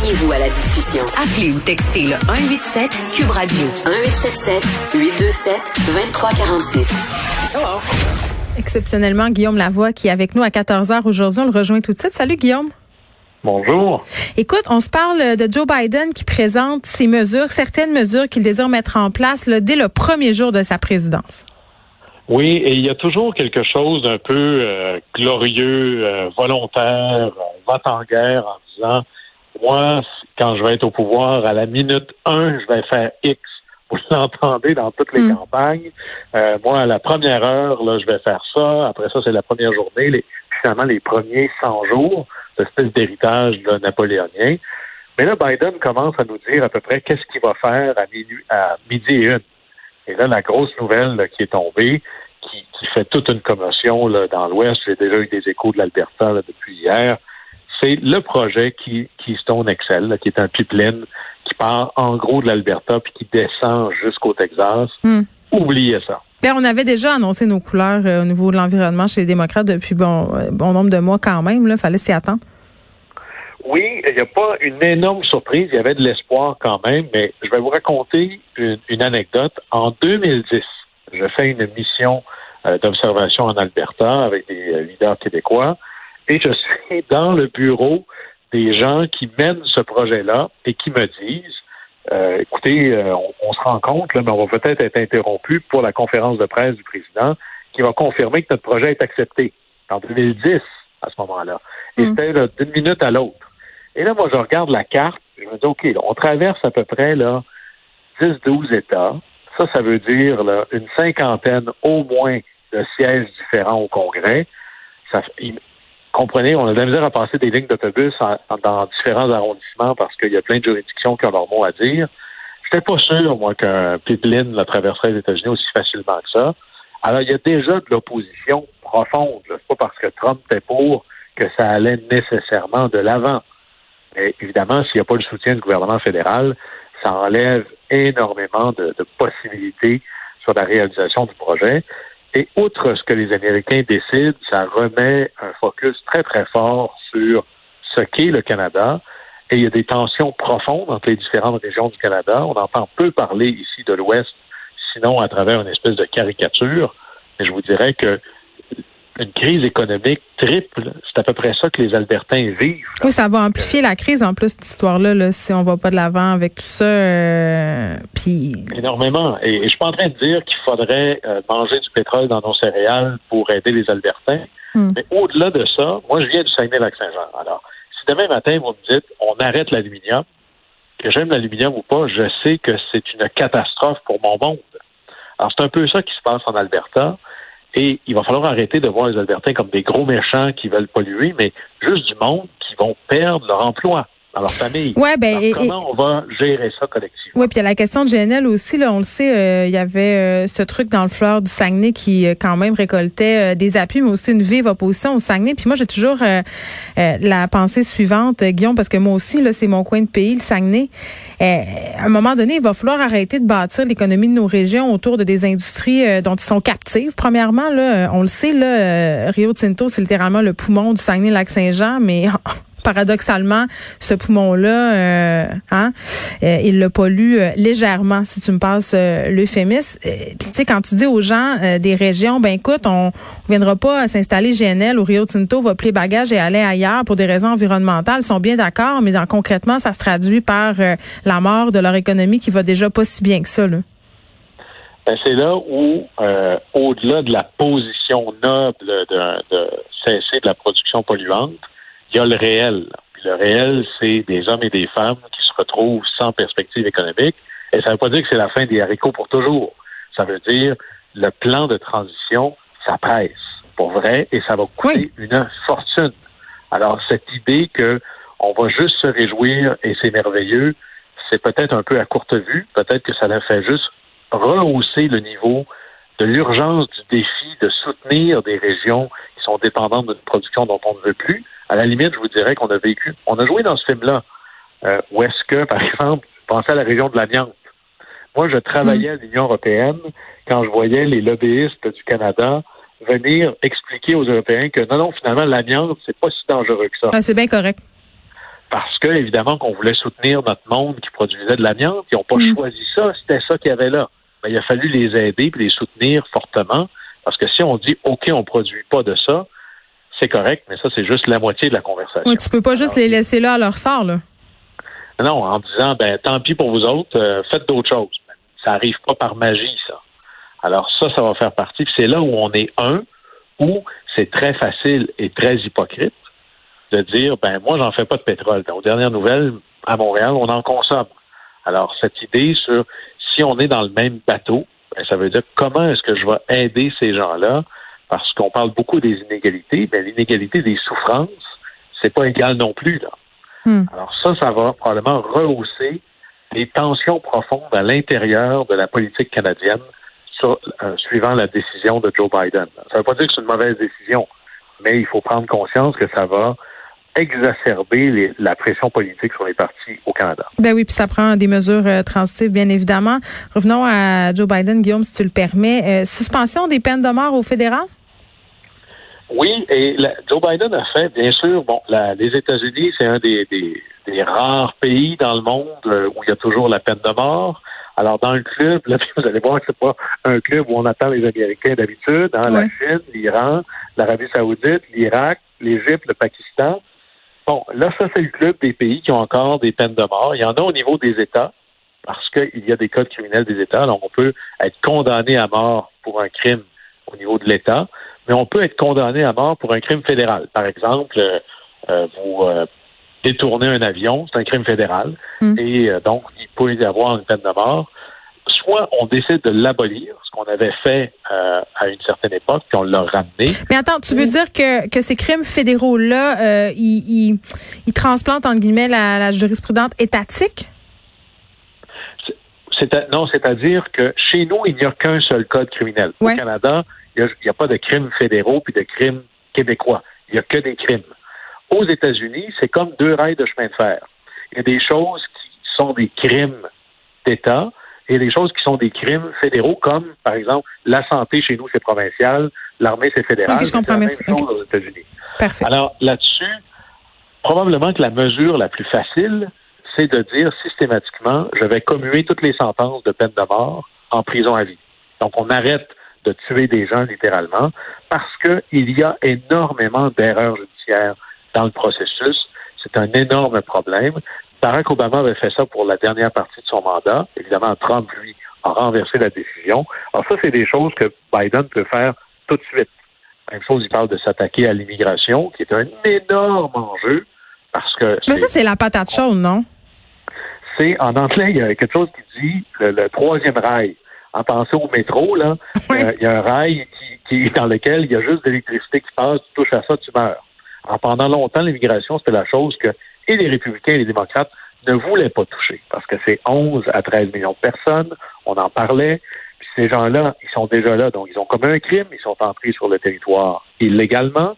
Joignez-vous à la discussion. Appelez ou textez le 187 Cube Radio 1877 827 2346. Exceptionnellement, Guillaume Lavoie qui est avec nous à 14h aujourd'hui. On le rejoint tout de suite. Salut Guillaume. Bonjour. Écoute, on se parle de Joe Biden qui présente ses mesures, certaines mesures qu'il désire mettre en place dès le premier jour de sa présidence. Oui, et il y a toujours quelque chose d'un peu euh, glorieux, euh, volontaire, va en guerre en disant, moi, quand je vais être au pouvoir, à la minute 1, je vais faire X. Vous l'entendez dans toutes les hmm. campagnes. Euh, moi, à la première heure, là, je vais faire ça. Après ça, c'est la première journée. Les, finalement, les premiers 100 jours espèce d'héritage napoléonien. Mais là, Biden commence à nous dire à peu près qu'est-ce qu'il va faire à, minuit, à midi et une. Et là, la grosse nouvelle qui est tombée, qui, fait toute une commotion là, dans l'Ouest, j'ai déjà eu des échos de l'Alberta depuis hier, c'est le projet qui, Keystone Excel, qui est un pipeline qui part en gros de l'Alberta puis qui descend jusqu'au Texas. Hmm. Oubliez ça. Bien, on avait déjà annoncé nos couleurs euh, au niveau de l'environnement chez les démocrates depuis bon, euh, bon nombre de mois quand même. Il fallait s'y attendre. Oui, il n'y a pas une énorme surprise. Il y avait de l'espoir quand même, mais je vais vous raconter une, anecdote. En 2010, je fais une mission euh, d'observation en Alberta avec des leaders québécois et je suis dans le bureau des gens qui mènent ce projet-là et qui me disent euh, écoutez, euh, on, se rend compte, là, mais on va peut-être être interrompu pour la conférence de presse du président qui va confirmer que notre projet est accepté en 2010 à ce moment-là. Et mm. c'était d'une minute à l'autre. Et là, moi, je regarde la carte, je me dis, OK, on traverse à peu près là 10-12 États. Ça, ça veut dire là, une cinquantaine au moins de sièges différents au Congrès. Ça, comprenez, on a de la misère à passer des lignes d'autobus dans différents arrondissements parce qu'il y a plein de juridictions qui ont leur mot à dire. Je n'étais pas sûr, moi, qu'un pipeline la traverserait les États-Unis aussi facilement que ça. Alors, il y a déjà de l'opposition profonde. C'est pas parce que Trump était pour que ça allait nécessairement de l'avant. Mais évidemment, s'il n'y a pas le soutien du gouvernement fédéral, ça enlève énormément de possibilités sur la réalisation du projet. Et outre ce que les Américains décident, ça remet un focus très, très fort sur ce qu'est le Canada. Et il y a des tensions profondes entre les différentes régions du Canada. On entend peu parler ici de l'Ouest, sinon à travers une espèce de caricature. Mais je vous dirais que une crise économique triple. C'est à peu près ça que les Albertains vivent. Oui, ça va amplifier la crise en plus, cette histoire-là, là, si on va pas de l'avant avec tout ça. Euh, puis... Énormément. Et, je suis pas en train de dire qu'il faudrait euh, manger du pétrole dans nos céréales pour aider les Albertains. Hmm. Mais au-delà de ça, moi, je viens du Saguenay-Lac-Saint-Jean. Alors, si demain matin, vous me dites, on arrête l'aluminium, que j'aime l'aluminium ou pas, je sais que c'est une catastrophe pour mon monde. Alors, c'est un peu ça qui se passe en Alberta. Et il va falloir arrêter de voir les Albertains comme des gros méchants qui veulent polluer, mais juste du monde qui vont perdre leur emploi dans leur famille. Ouais, ben, comment on va gérer ça collectivement? Oui, puis il y a la question de GNL aussi. Là, on le sait, euh, il y avait euh, ce truc dans le fleur du Saguenay qui euh, quand même récoltait des appuis, mais aussi une vive opposition au Saguenay. Puis moi, j'ai toujours la pensée suivante, Guillaume, parce que moi aussi, là, c'est mon coin de pays, le Saguenay. à un moment donné, il va falloir arrêter de bâtir l'économie de nos régions autour de des industries dont ils sont captives. Premièrement, là, on le sait, là, Rio Tinto, c'est littéralement le poumon du Saguenay-Lac-Saint-Jean, mais paradoxalement, ce poumon-là, euh, hein, euh, il le pollue euh, légèrement, si tu me passes l'euphémisme. Puis tu sais, quand tu dis aux gens des régions, ben écoute, on ne viendra pas s'installer GNL ou Rio Tinto va plier bagage et aller ailleurs pour des raisons environnementales, ils sont bien d'accord, mais dans, concrètement, ça se traduit par la mort de leur économie qui va déjà pas si bien que ça. Là. Ben, c'est là où, au-delà de la position noble de, de cesser de la production polluante, il y a le réel. le réel, c'est des hommes et des femmes qui se retrouvent sans perspective économique. Et ça ne veut pas dire que c'est la fin des haricots pour toujours. Ça veut dire le plan de transition, ça presse, pour vrai, et ça va coûter une fortune. Alors, cette idée que on va juste se réjouir et c'est merveilleux, c'est peut-être un peu à courte vue. Peut-être que ça la fait juste rehausser le niveau de l'urgence du défi de soutenir des régions qui sont dépendantes d'une production dont on ne veut plus. À la limite, je vous dirais qu'on a vécu, on a joué dans ce film-là, euh, où est-ce que, par exemple, pensez à la région de l'amiante. Moi, je travaillais à l'Union européenne quand je voyais les lobbyistes du Canada venir expliquer aux Européens que non, non, finalement, l'amiante, c'est pas si dangereux que ça. Ah, c'est bien correct. parce que, évidemment, qu'on voulait soutenir notre monde qui produisait de l'amiante. Ils n'ont pas Mm. choisi ça. C'était ça qu'il y avait là. Ben, il a fallu les aider et les soutenir fortement. Parce que si on dit, OK, on produit pas de ça, c'est correct, mais ça, c'est juste la moitié de la conversation. Oui, tu peux pas juste les laisser là à leur sort, là. Non, en disant, ben, tant pis pour vous autres, euh, faites d'autres choses. Ça arrive pas par magie, ça. Alors ça, ça va faire partie. C'est là où on est un, où c'est très facile et très hypocrite de dire, ben moi, j'en fais pas de pétrole. Aux dernières nouvelles, à Montréal, on en consomme. Alors cette idée sur si on est dans le même bateau, ben, ça veut dire comment est-ce que je vais aider ces gens-là, parce qu'on parle beaucoup des inégalités, mais l'inégalité des souffrances, c'est pas égal non plus là. Hmm. Alors ça, ça va probablement rehausser les tensions profondes à l'intérieur de la politique canadienne sur, euh, suivant la décision de Joe Biden. Ça ne veut pas dire que c'est une mauvaise décision, mais il faut prendre conscience que ça va exacerber les- la pression politique sur les partis au Canada. Ben oui, puis ça prend des mesures euh, transitives, bien évidemment. Revenons à Joe Biden, Guillaume, si tu le permets. Euh, suspension des peines de mort au fédéral? Oui, et la- Joe Biden a fait, bien sûr, bon, la- les États-Unis, c'est un des, des- des rares pays dans le monde euh, où il y a toujours la peine de mort. Alors, dans le club, là, vous allez voir que c'est pas un club où on attend les Américains d'habitude, hein, la. Chine, l'Iran, l'Arabie Saoudite, l'Irak, l'Égypte, le Pakistan. Bon, là, ça, c'est le club des pays qui ont encore des peines de mort. Il y en a au niveau des États, parce qu'il y a des codes criminels des États. Alors, on peut être condamné à mort pour un crime au niveau de l'État, mais on peut être condamné à mort pour un crime fédéral. Par exemple, euh, euh, vous euh, détournez un avion, c'est un crime fédéral, Mm. et euh, donc il peut y avoir une peine de mort. Soit on décide de l'abolir, ce qu'on avait fait à une certaine époque, puis on l'a ramené. Mais attends, tu veux dire que, que ces crimes fédéraux-là, ils, ils, ils transplantent, entre guillemets, la, la jurisprudence étatique? C'est à- non, c'est-à-dire que chez nous, il n'y a qu'un seul code criminel. Ouais. Au Canada, il n'y a, il y a pas de crimes fédéraux puis de crimes québécois. Il n'y a que des crimes. Aux États-Unis, c'est comme deux rails de chemin de fer. Il y a des choses qui sont des crimes d'État et des choses qui sont des crimes fédéraux, comme, par exemple, la santé chez nous, c'est provincial, l'armée, c'est fédéral. Ok, je comprends, la merci. même chose aux États-Unis. Parfait. Alors là-dessus, probablement que la mesure la plus facile, c'est de dire systématiquement, je vais commuer toutes les sentences de peine de mort en prison à vie. Donc on arrête de tuer des gens littéralement parce qu'il y a énormément d'erreurs judiciaires dans le processus. C'est un énorme problème. Barack Obama avait fait ça pour la dernière partie de son mandat. Évidemment, Trump, lui, a renversé la décision. Alors ça, c'est des choses que Biden peut faire tout de suite. Même chose, il parle de s'attaquer à l'immigration, qui est un énorme enjeu parce que Mais ça, c'est la patate chaude, non? c'est en anglais, il y a quelque chose qui dit le, le troisième rail. En pensant au métro, là, Oui. euh, il y a un rail qui, qui dans lequel il y a juste de l'électricité qui passe, tu touches à ça, tu meurs. Alors, pendant longtemps, l'immigration, c'était la chose que et les républicains et les démocrates ne voulaient pas toucher parce que c'est 11 à 13 millions de personnes, on en parlait. Puis ces gens-là, ils sont déjà là, donc ils ont commis un crime, ils sont entrés sur le territoire illégalement.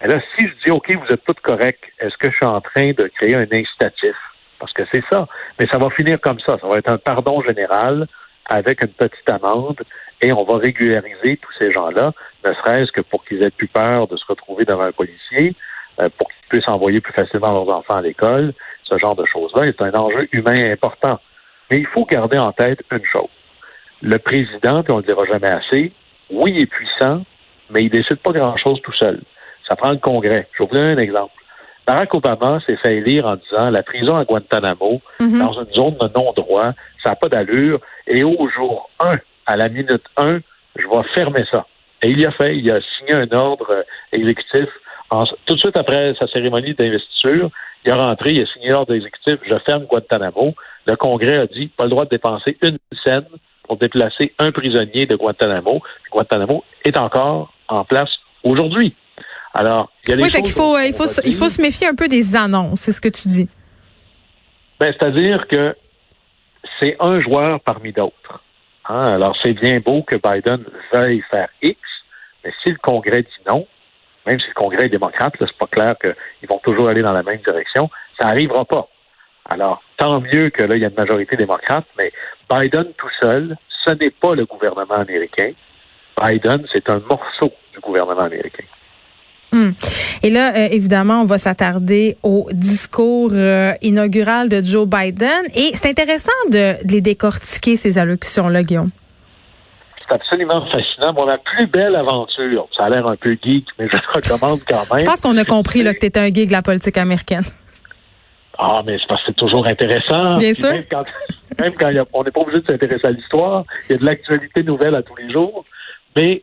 Mais là, si je dis, OK, vous êtes tous corrects, est-ce que je suis en train de créer un incitatif? Parce que c'est ça. Mais ça va finir comme ça. Ça va être un pardon général avec une petite amende et on va régulariser tous ces gens-là, ne serait-ce que pour qu'ils aient plus peur de se retrouver devant un policier, euh, pour qu'ils puissent envoyer plus facilement leurs enfants à l'école, ce genre de choses-là. C'est un enjeu humain important. Mais il faut garder en tête une chose. Le président, puis on ne le dira jamais assez, oui, il est puissant, mais il décide pas grand-chose tout seul. Ça prend le Congrès. Je vais vous donner un exemple. Barack Obama s'est fait élire en disant la prison à Guantanamo, Mhm. dans une zone de non-droit, ça n'a pas d'allure, et au jour 1, à la minute 1, je vais fermer ça. Et il a fait, il a signé un ordre euh, exécutif. En- tout de suite après sa cérémonie d'investiture, il est rentré, il a signé l'ordre exécutif, je ferme Guantanamo. Le Congrès a dit, pas le droit de dépenser une scène pour déplacer un prisonnier de Guantanamo. Guantanamo est encore en place aujourd'hui. Alors, il y a des Oui, fait choses qu'il faut, euh, il faut, se- il faut se méfier un peu des annonces, c'est ce que tu dis. Ben, c'est-à-dire que c'est un joueur parmi d'autres. Hein? Alors, c'est bien beau que Biden veuille faire X, mais si le Congrès dit non, même si le Congrès est démocrate, là, c'est pas clair qu'ils vont toujours aller dans la même direction, ça n'arrivera pas. Alors, tant mieux que là, il y a une majorité démocrate, mais Biden tout seul, ce n'est pas le gouvernement américain. Biden, c'est un morceau du gouvernement américain. Hum. Et là, euh, évidemment, on va s'attarder au discours euh, inaugural de Joe Biden. Et c'est intéressant de, de, les décortiquer, ces allocutions-là, Guillaume. C'est absolument fascinant. Bon, la plus belle aventure, ça a l'air un peu geek, mais je le recommande quand même. Je pense qu'on a compris là, que tu étais un geek de la politique américaine. Ah, mais c'est parce que c'est toujours intéressant. Bien sûr. Même quand, même quand a, on n'est pas obligé de s'intéresser à l'histoire, il y a de l'actualité nouvelle à tous les jours. Mais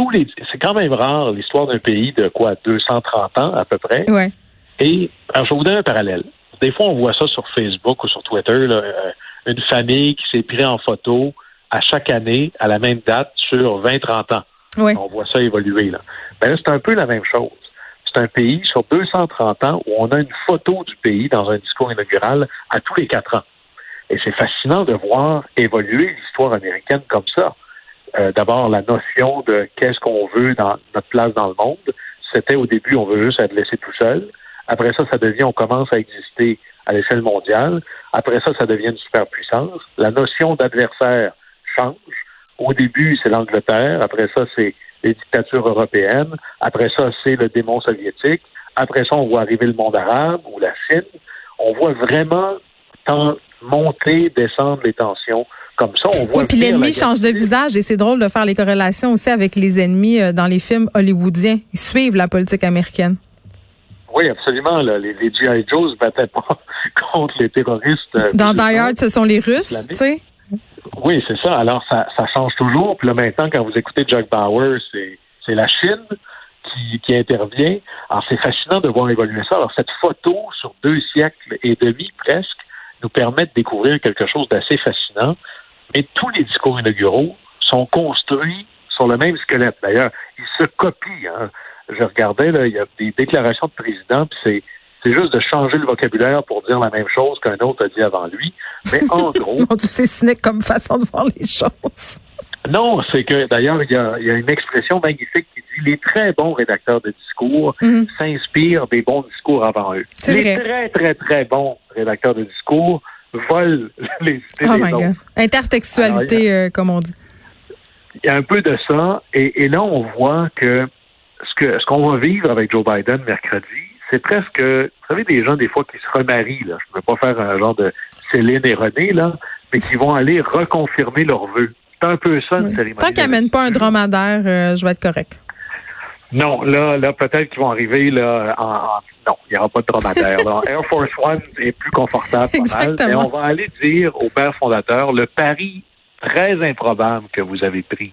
tous les, c'est quand même rare l'histoire d'un pays de quoi 230 ans à peu près. Ouais. Et alors, je vais vous donner un parallèle. Des fois, on voit ça sur Facebook ou sur Twitter, là, euh, une famille qui s'est prise en photo à chaque année à la même date sur 20-30 ans. Ouais. On voit ça évoluer là. Ben là, c'est un peu la même chose. C'est un pays sur 230 ans où on a une photo du pays dans un discours inaugural à tous les quatre ans. Et c'est fascinant de voir évoluer l'histoire américaine comme ça. Euh, D'abord, la notion de qu'est-ce qu'on veut dans notre place dans le monde. C'était au début, on veut juste être laissé tout seul. Après ça, ça devient, on commence à exister à l'échelle mondiale. Après ça, ça devient une superpuissance. La notion d'adversaire change. Au début, c'est l'Angleterre. Après ça, c'est les dictatures européennes. Après ça, c'est le démon soviétique. Après ça, on voit arriver le monde arabe ou la Chine. On voit vraiment monter, descendre les tensions comme ça. On voit oui, puis l'ennemi change de visage et c'est drôle de faire les corrélations aussi avec les ennemis dans les films hollywoodiens. Ils suivent la politique américaine. Oui, absolument. Là. Les, les G.I. Joe se battaient pas contre les terroristes. Dans Die Hard, ce sont les Russes, tu sais. Oui, c'est ça. Alors, ça, ça change toujours. Puis là, maintenant, quand vous écoutez Jack Bauer, c'est, c'est la Chine qui, qui intervient. Alors, c'est fascinant de voir évoluer ça. Alors, cette photo sur deux siècles et demi presque nous permet de découvrir quelque chose d'assez fascinant. Mais tous les discours inauguraux sont construits sur le même squelette. D'ailleurs, ils se copient. Hein. Je regardais, là, il y a des déclarations de président, puis c'est c'est juste de changer le vocabulaire pour dire la même chose qu'un autre a dit avant lui. Mais en gros. non, c'est cynique comme façon de voir les choses. Non, c'est que d'ailleurs, il y a, y a, une expression magnifique qui dit les très bons rédacteurs de discours Mhm. s'inspirent des bons discours avant eux. Les vrai. très, très, très bons rédacteurs de discours volent les idées oh des autres. Intertextualité, Alors, a, euh, comme on dit. Il y a un peu de ça. Et, et là, on voit que ce que ce qu'on va vivre avec Joe Biden mercredi, c'est presque, vous savez, des gens des fois qui se remarient, là. Je ne veux pas faire un genre de Céline et René, là, mais qui vont aller reconfirmer leurs vœux. C'est un peu ça, une oui. cérémonie. Tant qu'ils n'amènent pas un dromadaire, euh, je vais être correct. Non, là, là, peut-être qu'ils vont arriver là en, en non, il n'y aura pas de dromadaire. là. Air Force One est plus confortable, pas mal, mais on va aller dire au père fondateur le pari très improbable que vous avez pris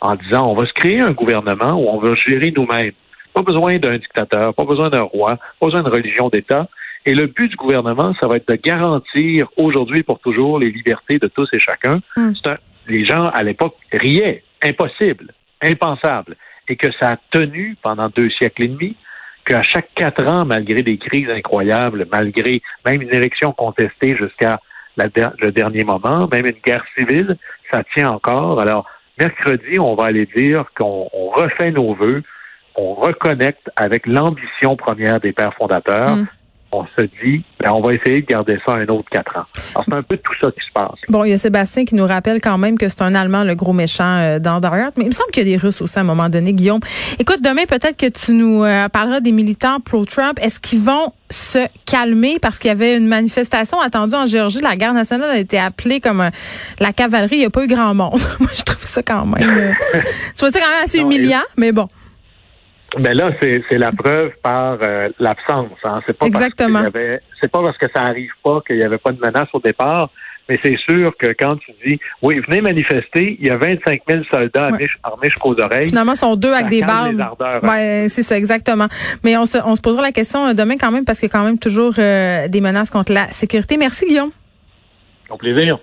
en disant on va se créer un gouvernement où on va gérer nous-mêmes. Pas besoin d'un dictateur, pas besoin d'un roi, pas besoin d'une religion d'État. Et le but du gouvernement, ça va être de garantir aujourd'hui et pour toujours les libertés de tous et chacun. Mm. Un, les gens à l'époque riaient, impossible, impensable, et que ça a tenu pendant deux siècles et demi, qu'à chaque quatre ans, malgré des crises incroyables, malgré même une élection contestée jusqu'à le dernier moment, même une guerre civile, ça tient encore. Alors, mercredi, on va aller dire qu'on refait nos voeux, on reconnecte avec l'ambition première des pères fondateurs. Mm. On se dit, ben, on va essayer de garder ça un autre quatre ans. Alors, c'est un peu tout ça qui se passe. Bon, il y a Sébastien qui nous rappelle quand même que c'est un Allemand, le gros méchant euh, dans Die Hard, mais il me semble qu'il y a des Russes aussi à un moment donné, Guillaume. Écoute, demain, peut-être que tu nous euh, parleras des militants pro-Trump. Est-ce qu'ils vont se calmer? Parce qu'il y avait une manifestation attendue en Géorgie? La guerre nationale a été appelée comme euh, la cavalerie. Il n'y a pas eu grand monde. Moi, je trouve ça quand même... je trouve ça quand même assez non, humiliant, mais bon. Mais là, c'est la preuve par euh, l'absence. Hein. C'est pas Exactement. C'est pas parce que ça arrive pas qu'il n'y avait pas de menace au départ, mais c'est sûr que quand tu dis oui, venez manifester, il y a 25 000 soldats ouais. armés jusqu'aux oreilles. Finalement, sont deux avec des balles. Hein. Ouais, c'est ça, exactement. Mais on se, on se posera la question demain quand même parce qu'il y a quand même toujours euh, des menaces contre la sécurité. Merci, Guillaume. Au plaisir.